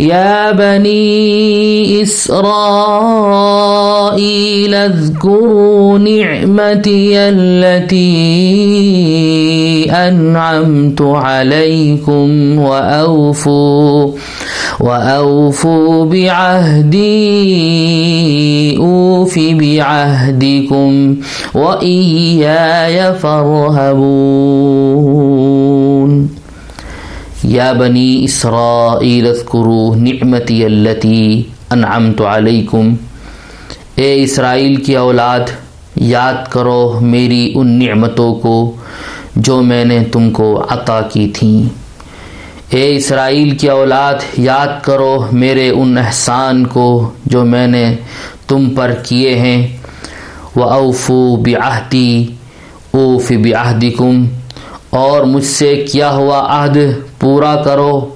يا بني إسرائيل اذكروا نعمتي التي أنعمت عليكم وأوفوا وأوفوا بعهدي أوف بعهدكم وإياي فارهبون. يا بني إسرائيل اذكروا نعمتي التي أنعمت عليكم۔ اے اسرائیل کی اولاد، یاد کرو میری ان نعمتوں کو جو میں نے تم کو عطا کی تھیں۔ اے اسرائیل کی اولاد، یاد کرو میرے ان احسان کو جو میں نے تم پر کیے ہیں۔ وہ اوفو بعہدی اوف بعہدکم اور مجھ سے کیا ہوا عہد پورا کرو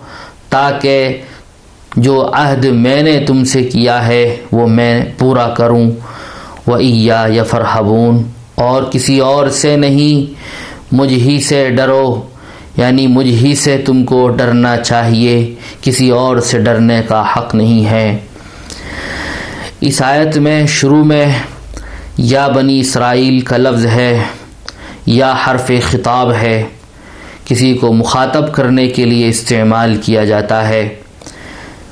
تاکہ جو عہد میں نے تم سے کیا ہے وہ میں پورا کروں۔ وہ عیا یا فرحبون اور کسی اور سے نہیں، مجھ ہی سے ڈرو۔ یعنی مجھ ہی سے تم کو ڈرنا چاہیے، کسی اور سے ڈرنے کا حق نہیں ہے۔ اس آیت میں شروع میں یا بنی اسرائیل کا لفظ ہے۔ یا حرف خطاب ہے، کسی کو مخاطب کرنے کے لیے استعمال کیا جاتا ہے۔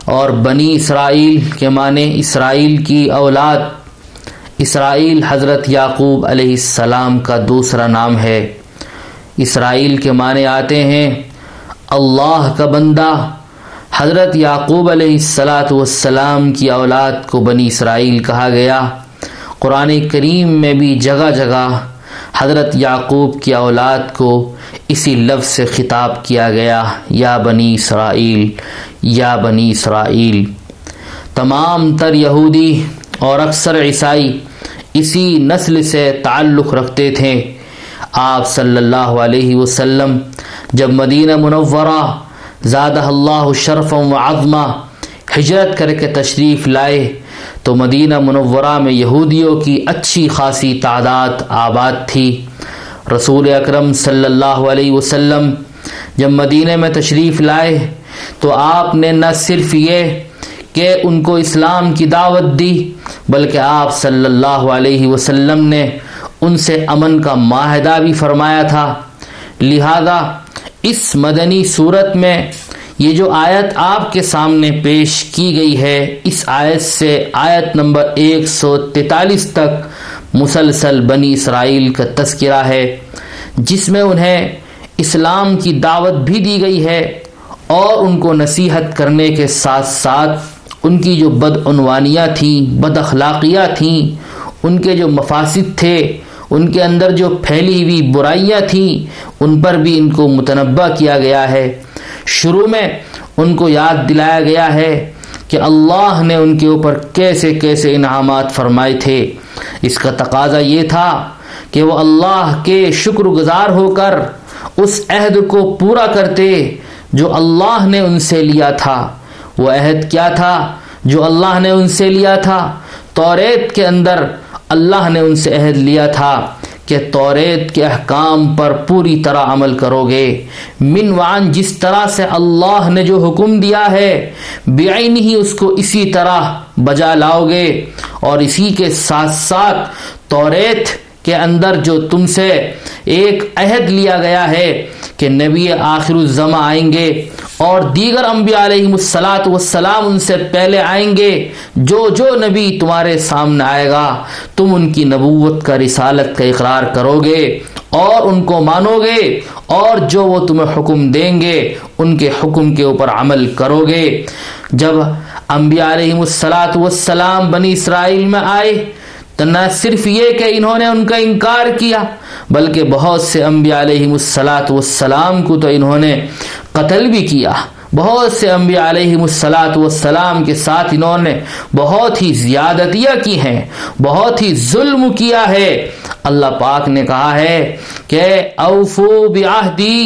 اور بنی اسرائیل کے معنی اسرائیل کی اولاد، اسرائیل حضرت یعقوب علیہ السلام کا دوسرا نام ہے۔ اسرائیل کے معنی آتے ہیں، اللہ کا بندہ۔ حضرت یعقوب علیہ السلاۃ والسلام کی اولاد کو بنی اسرائیل کہا گیا۔ قرآن کریم میں بھی جگہ جگہ حضرت یعقوب کی اولاد کو اسی لفظ سے خطاب کیا گیا، یا بنی اسرائیل، یا بنی اسرائیل۔ تمام تر یہودی اور اکثر عیسائی اسی نسل سے تعلق رکھتے تھے۔ آپ صلی اللہ علیہ وسلم جب مدینہ منورہ زادہ اللہ شرف و عظمہ ہجرت کر کے تشریف لائے تو مدینہ منورہ میں یہودیوں کی اچھی خاصی تعداد آباد تھی۔ رسول اکرم صلی اللہ علیہ وسلم جب مدینہ میں تشریف لائے تو آپ نے نہ صرف یہ کہ ان کو اسلام کی دعوت دی، بلکہ آپ صلی اللہ علیہ وسلم نے ان سے امن کا معاہدہ بھی فرمایا تھا۔ لہذا اس مدنی صورت میں یہ جو آیت آپ کے سامنے پیش کی گئی ہے، اس آیت سے آیت نمبر ایک سو تینتالیس تک مسلسل بنی اسرائیل کا تذکرہ ہے، جس میں انہیں اسلام کی دعوت بھی دی گئی ہے اور ان کو نصیحت کرنے کے ساتھ ساتھ ان کی جو بدعنوانیاں تھیں، بد اخلاقیاں تھیں، ان کے جو مفاسد تھے، ان کے اندر جو پھیلی ہوئی برائیاں تھیں، ان پر بھی ان کو متنبع کیا گیا ہے۔ شروع میں ان کو یاد دلایا گیا ہے کہ اللہ نے ان کے اوپر کیسے کیسے انعامات فرمائے تھے۔ اس کا تقاضا یہ تھا کہ وہ اللہ کے شکر گزار ہو کر اس عہد کو پورا کرتے جو اللہ نے ان سے لیا تھا۔ وہ عہد کیا تھا جو اللہ نے ان سے لیا تھا؟ توریت کے اندر اللہ نے ان سے عہد لیا تھا۔ کہ توریت کے احکام پر پوری طرح عمل کرو گے۔ من وعن، جس طرح سے اللہ نے جو حکم دیا ہے بعین ہی اس کو اسی طرح بجا لاؤ گے۔ اور اسی کے ساتھ ساتھ توریت کے اندر جو تم سے ایک عہد لیا گیا ہے کہ نبی آخر الزما آئیں گے اور دیگر انبیاء علیہ السلاۃ والسلام ان سے پہلے آئیں گے، جو جو نبی تمہارے سامنے آئے گا، تم ان کی نبوت کا رسالت کا اقرار کرو گے اور ان کو مانو گے اور جو وہ تمہیں حکم دیں گے، ان کے حکم کے اوپر عمل کرو گے جب انبیاء علیہ السلاۃ والسلام بنی اسرائیل میں آئے، تو نہ صرف یہ کہ انہوں نے ان کا انکار کیا، بلکہ بہت سے انبیاء علیہ السلاۃ والسلام کو تو انہوں نے قتل بھی کیا۔ بہت سے انبیاء علیہ السلاۃ والسلام کے ساتھ انہوں نے بہت ہی زیادتیاں کی ہیں، بہت ہی ظلم کیا ہے۔ اللہ پاک نے کہا ہے کہ اوفو بعہدی،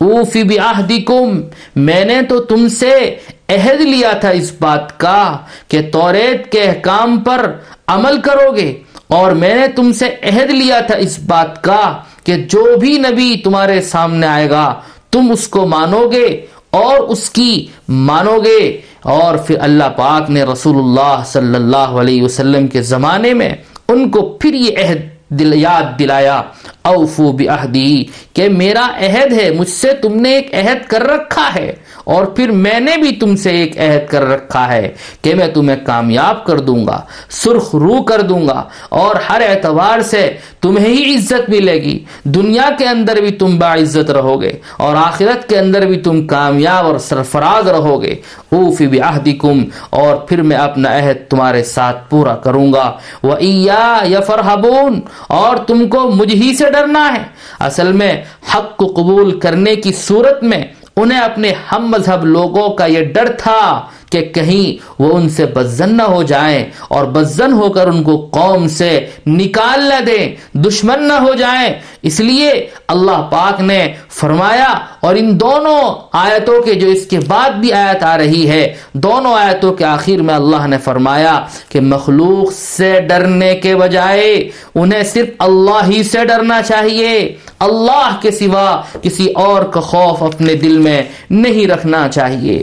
اوفی بعہدکم۔ میں نے تو تم سے عہد لیا تھا اس بات کا کہ توریت کے احکام پر عمل کرو گے، اور میں نے تم سے عہد لیا تھا اس بات کا کہ جو بھی نبی تمہارے سامنے آئے گا تم اس کو مانو گے اور اس کی مانو گے۔ اور پھر اللہ پاک نے رسول اللہ صلی اللہ علیہ وسلم کے زمانے میں ان کو پھر یہ عہد دل، یاد دلایا۔ اوفو بعہدی، کہ میرا عہد ہے، مجھ سے تم نے ایک عہد کر رکھا ہے۔ اور پھر میں نے بھی تم سے ایک عہد کر رکھا ہے کہ میں تمہیں کامیاب کر دوں گا، سرخ رو کر دوں گا، اور ہر اعتبار سے تمہیں ہی عزت ملے گی۔ دنیا کے اندر بھی تم باعزت رہو گے اور آخرت کے اندر بھی تم کامیاب اور سرفراز رہو گے اوفی بعہدکم، اور پھر میں اپنا عہد تمہارے ساتھ پورا کروں گا۔ وَإِيَّا يَفَرْحَبُونَ اور تم کو مجھ ہی سے ڈرنا ہے۔ اصل میں حق کو قبول کرنے کی صورت میں انہیں اپنے ہم مذہب لوگوں کا یہ ڈر تھا کہ کہیں وہ ان سے بزن نہ ہو جائیں اور بزن ہو کر ان کو قوم سے نکال نہ دیں، دشمن نہ ہو جائیں۔ اس لیے اللہ پاک نے فرمایا، اور ان دونوں آیتوں کے جو اس کے بعد بھی آیت آ رہی ہے، دونوں آیتوں کے آخر میں اللہ نے فرمایا کہ مخلوق سے ڈرنے کے بجائے انہیں صرف اللہ ہی سے ڈرنا چاہیے۔ اللہ کے سوا کسی اور کا خوف اپنے دل میں نہیں رکھنا چاہیے۔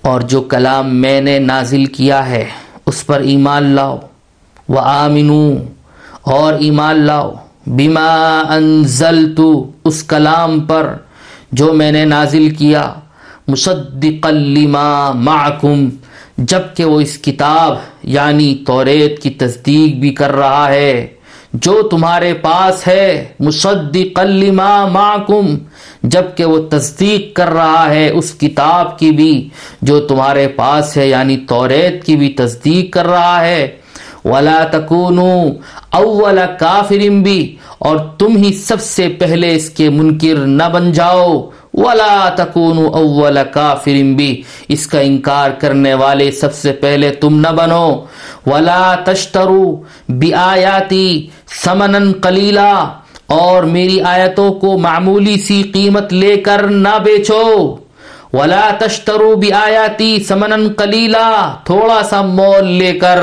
اور جو کلام میں نے نازل کیا ہے، اس پر ایمان لاؤ۔ وہ آمنو اور ایمان لاؤ۔ بیما انزلت، اس کلام پر جو میں نے نازل کیا۔ مصدق لما معکم، جبکہ وہ اس کتاب یعنی توریت کی تصدیق بھی کر رہا ہے۔ جو تمہارے پاس ہے مصدق لما معکم، جبکہ وہ تصدیق کر رہا ہے اس کتاب کی بھی، جو تمہارے پاس ہے یعنی توریت کی بھی تصدیق کر رہا ہے۔ ولا تکونوا اول کافرم بھی اور تم ہی سب سے پہلے اس کے منکر نہ بن جاؤ۔ ولا تکون اول کافر بھی اس کا انکار کرنے والے سب سے پہلے تم نہ بنو۔ ولا تشترو بیاتی سمنن کلیلا اور میری آیتوں کو معمولی سی قیمت لے کر نہ بیچو۔ ولا تشترو بھی آیاتی سمن کلیلا تھوڑا سا مول لے کر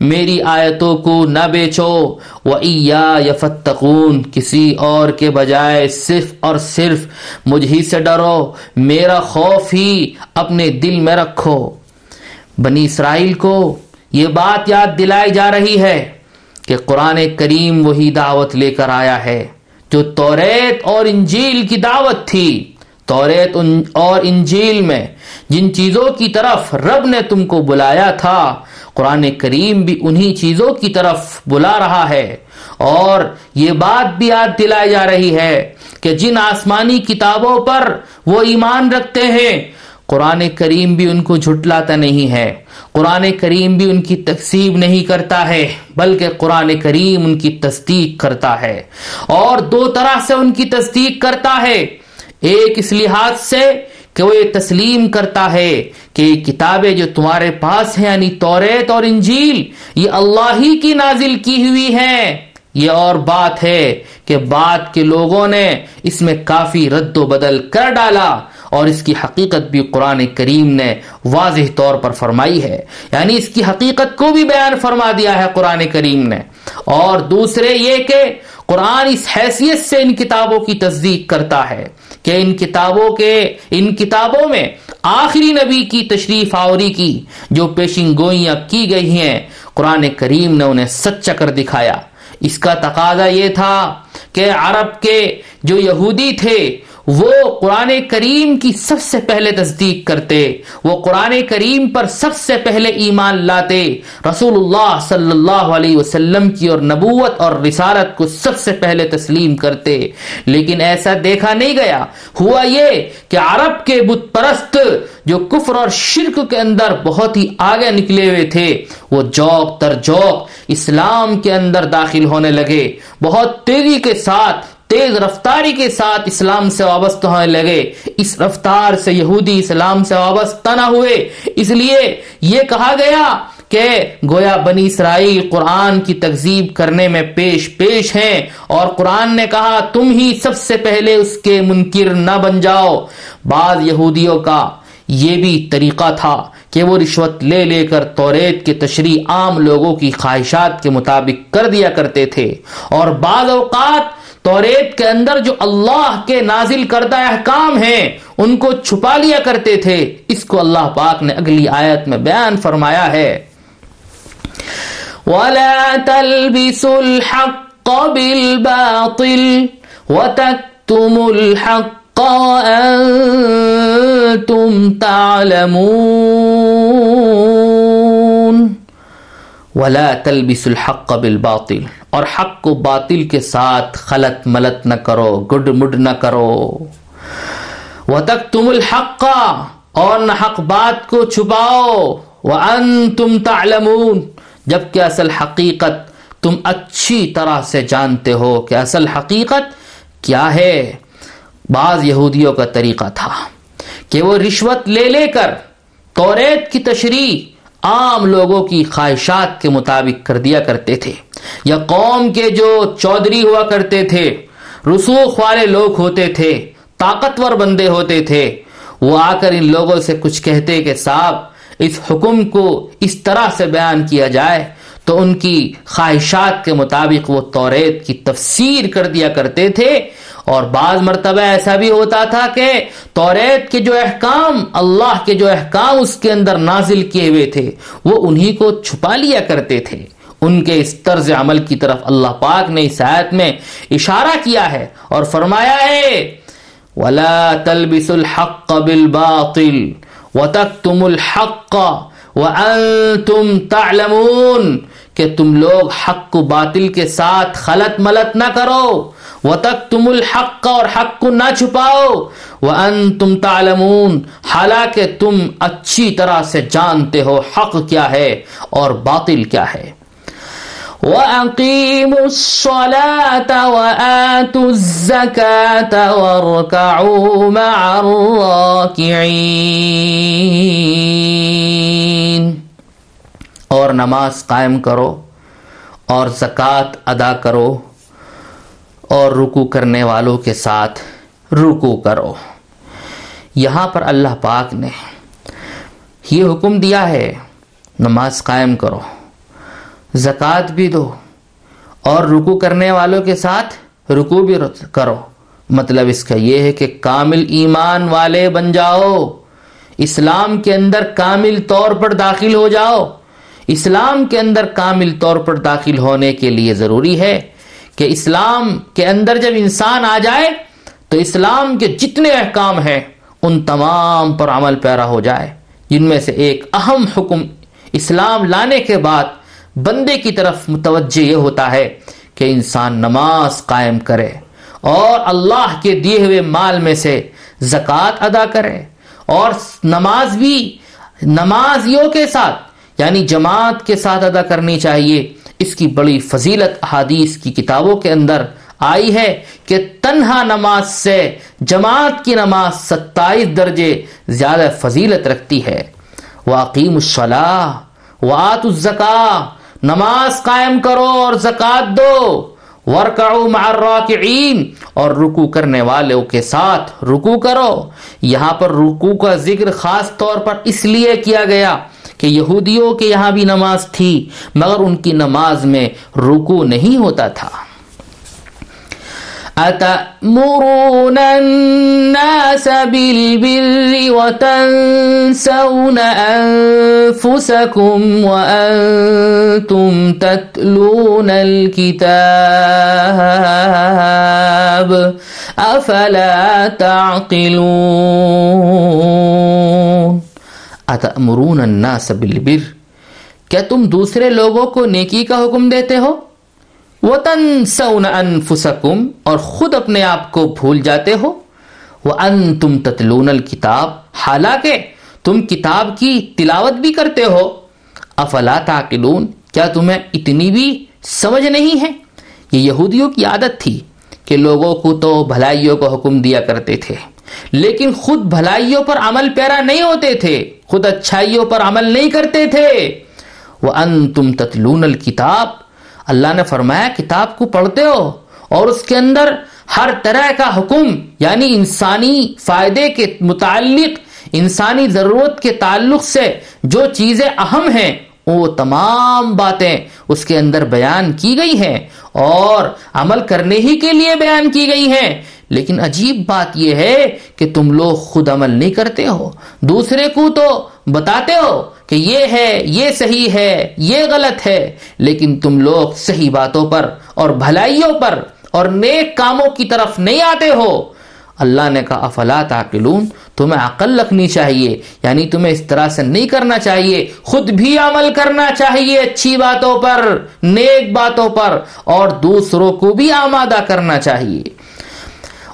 میری آیتوں کو نہ بیچو۔ وہ یفتقون کسی اور کے بجائے صرف اور صرف مجھ ہی سے ڈرو۔ میرا خوف ہی اپنے دل میں رکھو۔ بنی اسرائیل کو یہ بات یاد دلائی جا رہی ہے کہ قرآن کریم وہی دعوت لے کر آیا ہے، جو توریت اور انجیل کی دعوت تھی۔ توریت اور انجیل میں، جن چیزوں کی طرف رب نے تم کو بلایا تھا، قرآن کریم بھی انہی چیزوں کی طرف بلا رہا ہے۔ اور یہ بات بھی یاد دلائی جا رہی ہے کہ جن آسمانی کتابوں پر وہ ایمان رکھتے ہیں، قرآن کریم بھی ان کو جھٹلاتا نہیں ہے۔ قرآن کریم بھی ان کی تقسیم نہیں کرتا ہے، بلکہ قرآن کریم ان کی تصدیق کرتا ہے۔ اور دو طرح سے ان کی تصدیق کرتا ہے۔ ایک اس لحاظ سے کہ وہ یہ تسلیم کرتا ہے کہ یہ کتابیں جو تمہارے پاس ہیں یعنی توریت اور انجیل، یہ اللہ ہی کی نازل کی ہوئی ہیں۔ یہ اور بات ہے کہ بعد کے لوگوں نے اس میں کافی رد و بدل کر ڈالا اور اس کی حقیقت بھی قرآن کریم نے واضح طور پر فرمائی ہے۔ یعنی اس کی حقیقت کو بھی بیان فرما دیا ہے قرآن کریم نے۔ اور دوسرے یہ کہ قرآن اس حیثیت سے ان کتابوں کی تصدیق کرتا ہے۔ کہ ان کتابوں کے، ان کتابوں میں آخری نبی کی تشریف آوری کی، جو پیشن گوئیاں کی گئی ہیں، قرآن کریم نے انہیں سچا کر دکھایا۔ اس کا تقاضا یہ تھا کہ عرب کے جو یہودی تھے وہ قرآن کریم کی سب سے پہلے تصدیق کرتے، وہ قرآن کریم پر سب سے پہلے ایمان لاتے۔ رسول اللہ صلی اللہ علیہ وسلم کی اور نبوت اور رسالت کو سب سے پہلے تسلیم کرتے۔ لیکن ایسا دیکھا نہیں گیا۔ ہوا یہ کہ عرب کے بت پرست جو کفر اور شرک کے اندر بہت ہی آگے نکلے ہوئے تھے، وہ جوک تر جوک اسلام کے اندر داخل ہونے لگے۔ بہت تیزی کے ساتھ تیز رفتاری کے ساتھ اسلام سے وابستہ ہونے لگے۔ اس رفتار سے یہودی اسلام سے وابستہ نہ ہوئے۔ اس لیے یہ کہا گیا کہ گویا بنی اسرائیل قرآن کی تکزیب کرنے میں پیش پیش ہیں اور قرآن نے کہا، تم ہی سب سے پہلے اس کے منکر نہ بن جاؤ۔ بعض یہودیوں کا یہ بھی طریقہ تھا کہ وہ رشوت لے لے کر توریت کے تشریح عام لوگوں کی خواہشات کے مطابق کر دیا کرتے تھے۔ اور بعض اوقات توریت کے اندر جو اللہ کے نازل کردہ احکام ہیں، ان کو چھپا لیا کرتے تھے۔ اس کو اللہ پاک نے اگلی آیت میں بیان فرمایا ہے۔ وَلَا تَلْبِسُوا الْحَقَّ بِالْبَاطِلِ وَتَكْتُمُوا الْحَقَّ وَأَنْتُمْ تَعْلَمُونَ۔ وَلَا تَلْبِسُوا الْحَقَّ بِالْبَاطِلِ اور حق کو باطل کے ساتھ خلط ملت نہ کرو، گڈ مڈ نہ کرو۔ وہ تک تم الحق، اور نہ حق بات کو چھپاؤ۔ وہ ان تم تعلمون جبکہ اصل حقیقت تم اچھی طرح سے جانتے ہو کہ اصل حقیقت کیا ہے۔ بعض یہودیوں کا طریقہ تھا کہ وہ رشوت لے لے کر توریت کی تشریح عام لوگوں کی خواہشات کے مطابق کر دیا کرتے تھے، یا قوم کے جو چودھری ہوا کرتے تھے، رسوخ والے لوگ ہوتے تھے، طاقتور بندے ہوتے تھے، وہ آ کر ان لوگوں سے کچھ کہتے کہ صاحب، اس حکم کو اس طرح سے بیان کیا جائے تو ان کی خواہشات کے مطابق وہ توریت کی تفسیر کر دیا کرتے تھے اور بعض مرتبہ ایسا بھی ہوتا تھا کہ توریت کے جو احکام، اللہ کے جو احکام اس کے اندر نازل کیے ہوئے تھے، وہ انہی کو چھپا لیا کرتے تھے۔ ان کے اس طرز عمل کی طرف اللہ پاک نے اس آیت میں اشارہ کیا ہے اور فرمایا ہے، وَلَا تَلْبِسُ الْحَقَّ بِالْبَاطِلِ وَتَكْتُمُ الْحَقَّ وَأَنْتُمْ تَعْلَمُونَ کہ تم لوگ حق کو باطل کے ساتھ خلط ملت نہ کرو۔ وَتَكْتُمُ الْحَقَّ اور حق کو نہ چھپاؤ۔ وَأَنْتُمْ تَعْلَمُونَ۔ حالانکہ تم اچھی طرح سے جانتے ہو حق کیا ہے اور باطل کیا ہے۔ وَأَقِيمُوا الصَّلَاةَ وَآتُوا الزَّكَاةَ وَارْكَعُوا مَعَ الرَّاكِعِينَ۔ اور نماز قائم کرو اور زکوٰۃ ادا کرو۔ اور رکو کرنے والوں کے ساتھ رکو کرو۔ یہاں پر اللہ پاک نے یہ حکم دیا ہے، نماز قائم کرو، زکوٰۃ بھی دو اور رکو کرنے والوں کے ساتھ رکو بھی کرو۔ مطلب اس کا یہ ہے کہ کامل ایمان والے بن جاؤ، اسلام کے اندر کامل طور پر داخل ہو جاؤ۔ اسلام کے اندر کامل طور پر داخل ہونے کے لیے ضروری ہے کہ اسلام کے اندر جب انسان آ جائے تو اسلام کے جتنے احکام ہیں، ان تمام پر عمل پیرا ہو جائے۔ جن میں سے ایک اہم حکم اسلام لانے کے بعد بندے کی طرف متوجہ یہ ہوتا ہے کہ انسان نماز قائم کرے اور اللہ کے دیے ہوئے مال میں سے زکوٰۃ ادا کرے اور نماز بھی نمازیوں کے ساتھ یعنی جماعت کے ساتھ ادا کرنی چاہیے۔ اس کی بڑی فضیلت احادیث کی کتابوں کے اندر آئی ہے کہ تنہا نماز سے جماعت کی نماز ستائیس درجے زیادہ فضیلت رکھتی ہے۔ واقیم الصلاح وات الزکا نماز قائم کرو اور زکات دو۔ ورکعو مع الراکعین اور رکو کرنے والوں کے ساتھ رکو کرو۔ یہاں پر رکو کا ذکر خاص طور پر اس لیے کیا گیا کہ یہودیوں کے یہاں بھی نماز تھی، مگر ان کی نماز میں رکو نہیں ہوتا تھا۔ أتأمرون الناس بالبر وتنسون أنفسكم وأنتم تتلون الكتاب أفلا تعقلون؟ أتأمرون الناس بالبر؟ کیا تم دوسرے لوگوں کو نیکی کا حکم دیتے ہو؟ وطن سون انفسکم اور خود اپنے آپ کو بھول جاتے ہو؟ وہ ان تم تتلون الکتاب حالانکہ تم کتاب کی تلاوت بھی کرتے ہو۔ افلا تاکلون کیا تمہیں اتنی بھی سمجھ نہیں ہے؟ یہ یہودیوں کی عادت تھی کہ لوگوں کو تو بھلائیوں کو حکم دیا کرتے تھے۔ لیکن خود بھلائیوں پر عمل پیرا نہیں ہوتے تھے، خود اچھائیوں پر عمل نہیں کرتے تھے۔ وہ ان تم تتلون الکتاب اللہ نے فرمایا، کتاب کو پڑھتے ہو اور اس کے اندر ہر طرح کا حکم یعنی انسانی فائدے کے متعلق، انسانی ضرورت کے تعلق سے جو چیزیں اہم ہیں وہ تمام باتیں اس کے اندر بیان کی گئی ہیں اور عمل کرنے ہی کے لیے بیان کی گئی ہیں۔ لیکن عجیب بات یہ ہے کہ تم لوگ خود عمل نہیں کرتے ہو۔ دوسرے کو تو بتاتے ہو کہ یہ ہے، یہ صحیح ہے، یہ غلط ہے، لیکن تم لوگ صحیح باتوں پر اور بھلائیوں پر اور نیک کاموں کی طرف نہیں آتے ہو۔ اللہ نے کہا، افلا تاکلون تمہیں عقل رکھنی چاہیے یعنی تمہیں اس طرح سے نہیں کرنا چاہیے، خود بھی عمل کرنا چاہیے اچھی باتوں پر، نیک باتوں پر، اور دوسروں کو بھی آمادہ کرنا چاہیے۔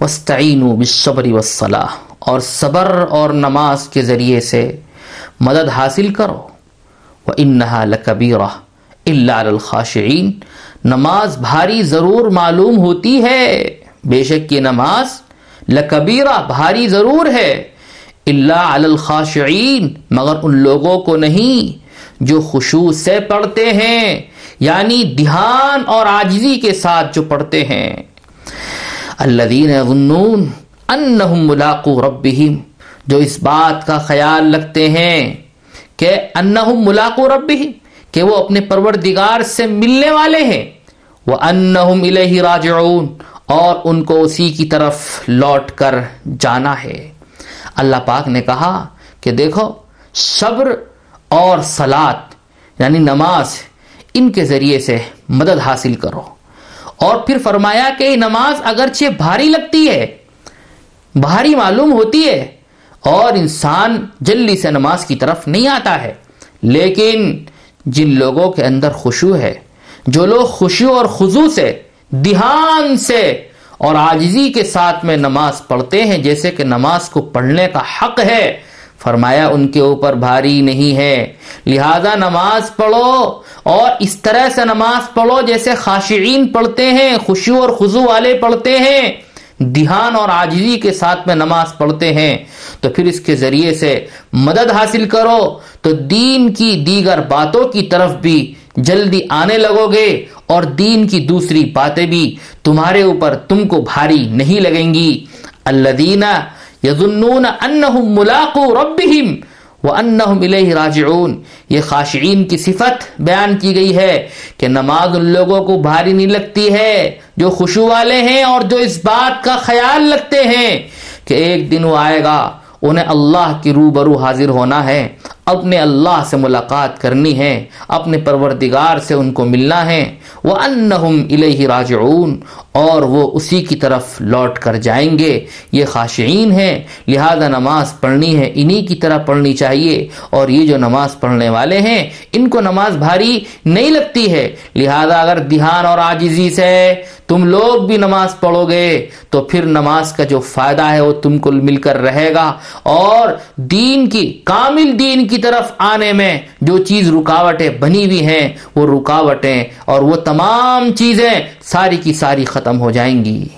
واستعينوا بالصبر والصلاة اور صبر اور نماز کے ذریعے سے مدد حاصل کرو. وَإِنَّهَا لَكَبِيرَةٌ إِلَّا لِلْخَاشِعِينَ نماز بھاری ضرور معلوم ہوتی ہے، بے شک یہ نماز لکبیرہ، بھاری ضرور ہے۔ اللہ علی الخاشعین مگر ان لوگوں کو نہیں جو خشوع سے پڑھتے ہیں۔ یعنی دھیان اور آجزی کے ساتھ جو پڑھتے ہیں۔ الذین یظنون انہم ملاقو ربہم، جو اس بات کا خیال رکھتے ہیں کہ انہم ملاقو ربہم، کہ وہ اپنے پروردگار سے ملنے والے ہیں۔ وہ انہم الیہ راجعون، اور ان کو اسی کی طرف لوٹ کر جانا ہے۔ اللہ پاک نے کہا کہ دیکھو، صبر اور سلاد یعنی نماز ان کے ذریعے سے مدد حاصل کرو۔ اور پھر فرمایا کہ یہ نماز اگرچہ بھاری لگتی ہے، بھاری معلوم ہوتی ہے، اور انسان جلدی سے نماز کی طرف نہیں آتا ہے۔ لیکن جن لوگوں کے اندر خوشو ہے، جو لوگ خوشو اور خضو سے، دھیان سے اور آجزی کے ساتھ میں نماز پڑھتے ہیں، جیسے کہ نماز کو پڑھنے کا حق ہے فرمایا ان کے اوپر بھاری نہیں ہے۔ لہذا نماز پڑھو اور اس طرح سے نماز پڑھو جیسے خاشعین پڑھتے ہیں خوشو اور خضو والے پڑھتے ہیں۔ دھیان اور آجزی کے ساتھ میں نماز پڑھتے ہیں۔ تو پھر اس کے ذریعے سے مدد حاصل کرو۔ تو دین کی دیگر باتوں کی طرف بھی جلدی آنے لگو گے اور دین کی دوسری باتیں بھی تمہارے اوپر تم کو بھاری نہیں لگیں گی۔ الذین یظنون انہم ملاقو ربہم وَأَنَّهُمْ إِلَيْهِ رَاجِعُونَ۔ یہ خاشعین کی صفت بیان کی گئی ہے کہ نماز ان لوگوں کو بھاری نہیں لگتی ہے، جو خوشو والے ہیں اور جو اس بات کا خیال رکھتے ہیں کہ ایک دن وہ آئے گا، انہیں اللہ کی روبرو حاضر ہونا ہے۔ اپنے اللہ سے ملاقات کرنی ہے، اپنے پروردگار سے ان کو ملنا ہے۔ وہ انہم الہ راجعون، اور وہ اسی کی طرف لوٹ کر جائیں گے۔ یہ خاشعین ہیں، لہذا نماز پڑھنی ہے، انہی کی طرح پڑھنی چاہیے۔ اور یہ جو نماز پڑھنے والے ہیں، ان کی طرف آنے میں جو چیز رکاوٹیں بنی ہوئی ہیں، وہ رکاوٹیں اور وہ تمام چیزیں ساری کی ساری ختم ہو جائیں گی۔